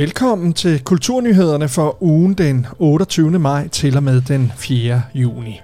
Velkommen til Kulturnyhederne for ugen den 28. maj til og med den 4. juni.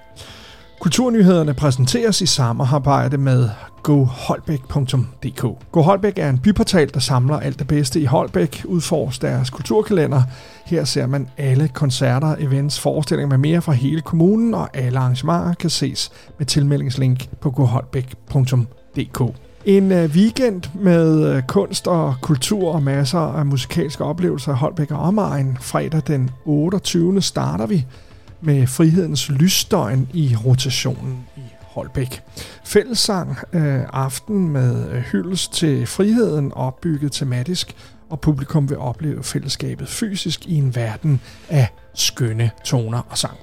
Kulturnyhederne præsenteres i samarbejde med goholbæk.dk. GoHolbæk er en byportal, der samler alt det bedste i Holbæk, udfors deres kulturkalender. Her ser man alle koncerter, events, forestillinger med mere fra hele kommunen, og alle arrangementer kan ses med tilmeldingslink på goholbæk.dk. En øh, weekend med øh, kunst og kultur og masser af musikalske oplevelser i Holbæk og omegn. Fredag den 28. starter vi med Frihedens Lysdøgn i rotationen i Holbæk. Fællessang øh, aften med øh, hyldest til friheden opbygget tematisk, og publikum vil opleve fællesskabet fysisk i en verden af skønne toner og sang.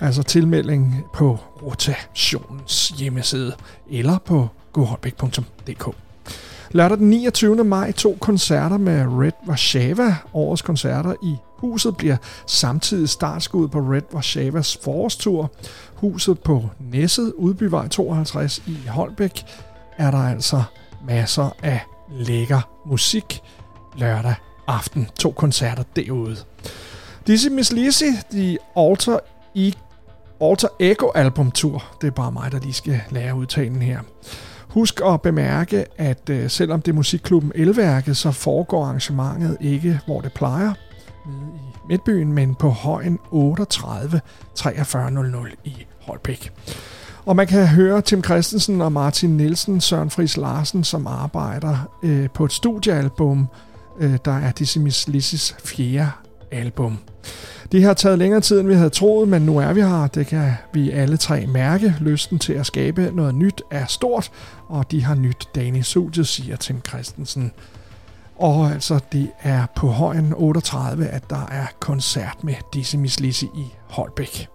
Altså tilmelding på rotationens hjemmeside eller på goholbæk.dk. Lørdag den 29. maj to koncerter med Red Warszawa. Årets koncerter i huset bliver samtidig startskud på Red Warszawas forårstur. Huset på Næsset, Udbyvej 52 i Holbæk, er der altså masser af lækker musik lørdag aften. To koncerter derude. Dizzy Miss Lizzy, The Alter, i Alter Ego albumtur. Det er bare mig, der lige skal lære udtalen her. Husk at bemærke, at øh, selvom det er musikklubben Elværket, så foregår arrangementet ikke, hvor det plejer, nede i Midtbyen, men på højen 38 4300 i Holbæk. Og man kan høre Tim Christensen og Martin Nielsen, Søren Friis Larsen, som arbejder øh, på et studiealbum, øh, der er Dissimis Lissis fjerde album. Det har taget længere tid, end vi havde troet, men nu er vi her. Det kan vi alle tre mærke. Lysten til at skabe noget nyt er stort, og de har nyt dagen i studiet, siger Tim Christensen. Og altså, det er på højen 38, at der er koncert med disse Miss i Holbæk.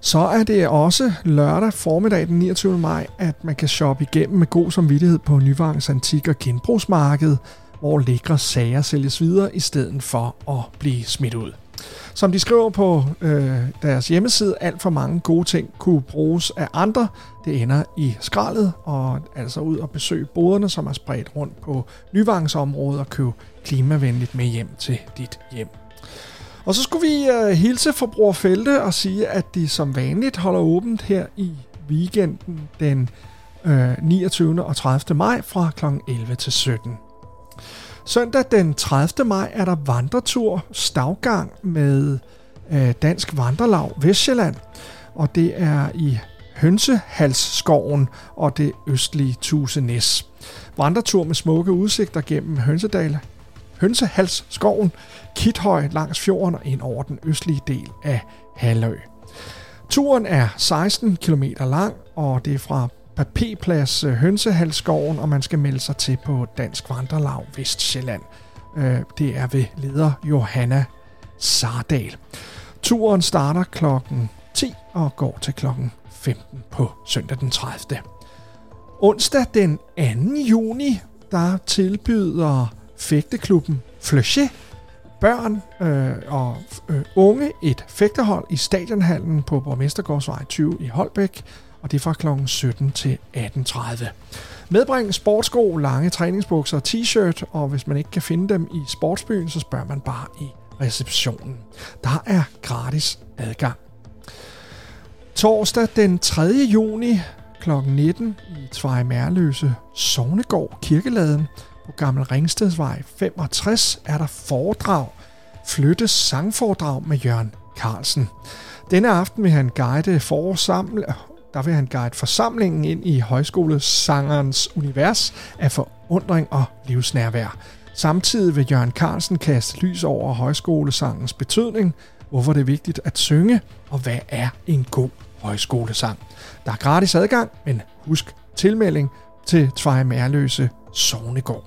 Så er det også lørdag formiddag den 29. maj, at man kan shoppe igennem med god samvittighed på Nyvangs Antik- og Genbrugsmarked, hvor lækre sager sælges videre i stedet for at blive smidt ud. Som de skriver på øh, deres hjemmeside, alt for mange gode ting kunne bruges af andre. Det ender i skraldet, og altså ud og besøge boderne, som er spredt rundt på Nyvangsområdet og købe klimavenligt med hjem til dit hjem. Og så skulle vi øh, hilse forbruger Felte og sige, at de som vanligt holder åbent her i weekenden den øh, 29. og 30. maj fra kl. 11 til 17. Søndag den 30. maj er der vandretur stavgang med øh, Dansk Vandrelag Vestjylland, og det er i Hønsehalsskoven og det østlige Tusenæs. Vandretur med smukke udsigter gennem Hønsedal, Hønsehalsskoven, Kithøj langs fjorden og ind over den østlige del af Halø. Turen er 16 km lang, og det er fra Papirplads øh, Hønsehalsskoven, og man skal melde sig til på Dansk Vandrelag Vestjylland. Øh, det er ved leder Johanna Sardal. Turen starter klokken 10 og går til klokken 15 på søndag den 30. Onsdag den 2. juni, der tilbyder fægteklubben Fleuchet børn øh, og øh, unge et fægtehold i stadionhallen på Borgmestergårdsvej 20 i Holbæk og det er fra kl. 17 til 18.30. Medbring sportsko, lange træningsbukser og t-shirt, og hvis man ikke kan finde dem i sportsbyen, så spørger man bare i receptionen. Der er gratis adgang. Torsdag den 3. juni kl. 19 i Tvej Mærløse Sognegård Kirkeladen på Gammel Ringstedsvej 65 er der foredrag, flyttes sangforedrag med Jørgen Carlsen. Denne aften vil han guide forsamle, der vil han guide forsamlingen ind i højskolesangerens univers af forundring og livsnærvær. Samtidig vil Jørgen Carlsen kaste lys over højskolesangens betydning, hvorfor det er vigtigt at synge, og hvad er en god højskolesang. Der er gratis adgang, men husk tilmelding til Tveje Mærløse Sognegård.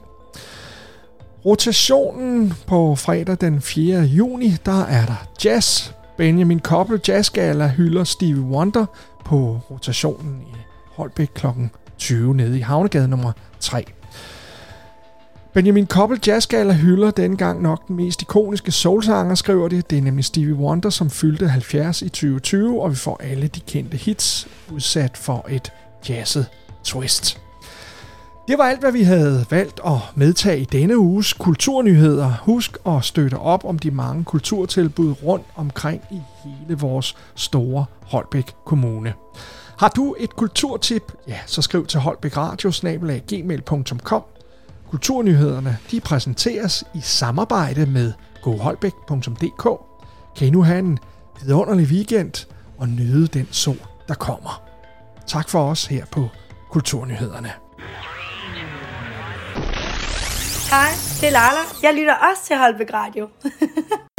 Rotationen på fredag den 4. juni, der er der jazz. Benjamin Koppel Jazzgala hylder Stevie Wonder – på rotationen i Holbæk kl. 20 nede i Havnegade nummer 3. Benjamin Koppel Jazzgala hylder dengang nok den mest ikoniske soulsanger, skriver det. Det er nemlig Stevie Wonder, som fyldte 70 i 2020, og vi får alle de kendte hits udsat for et jazzet twist. Det var alt, hvad vi havde valgt at medtage i denne uges kulturnyheder. Husk at støtte op om de mange kulturtilbud rundt omkring i hele vores store Holbæk Kommune. Har du et kulturtip, ja, så skriv til holbækradio.gmail.com. Kulturnyhederne de præsenteres i samarbejde med goholbæk.dk. Kan I nu have en vidunderlig weekend og nyde den sol, der kommer. Tak for os her på Kulturnyhederne. Hej, det er Lala. Jeg lytter også til Holbæk Radio.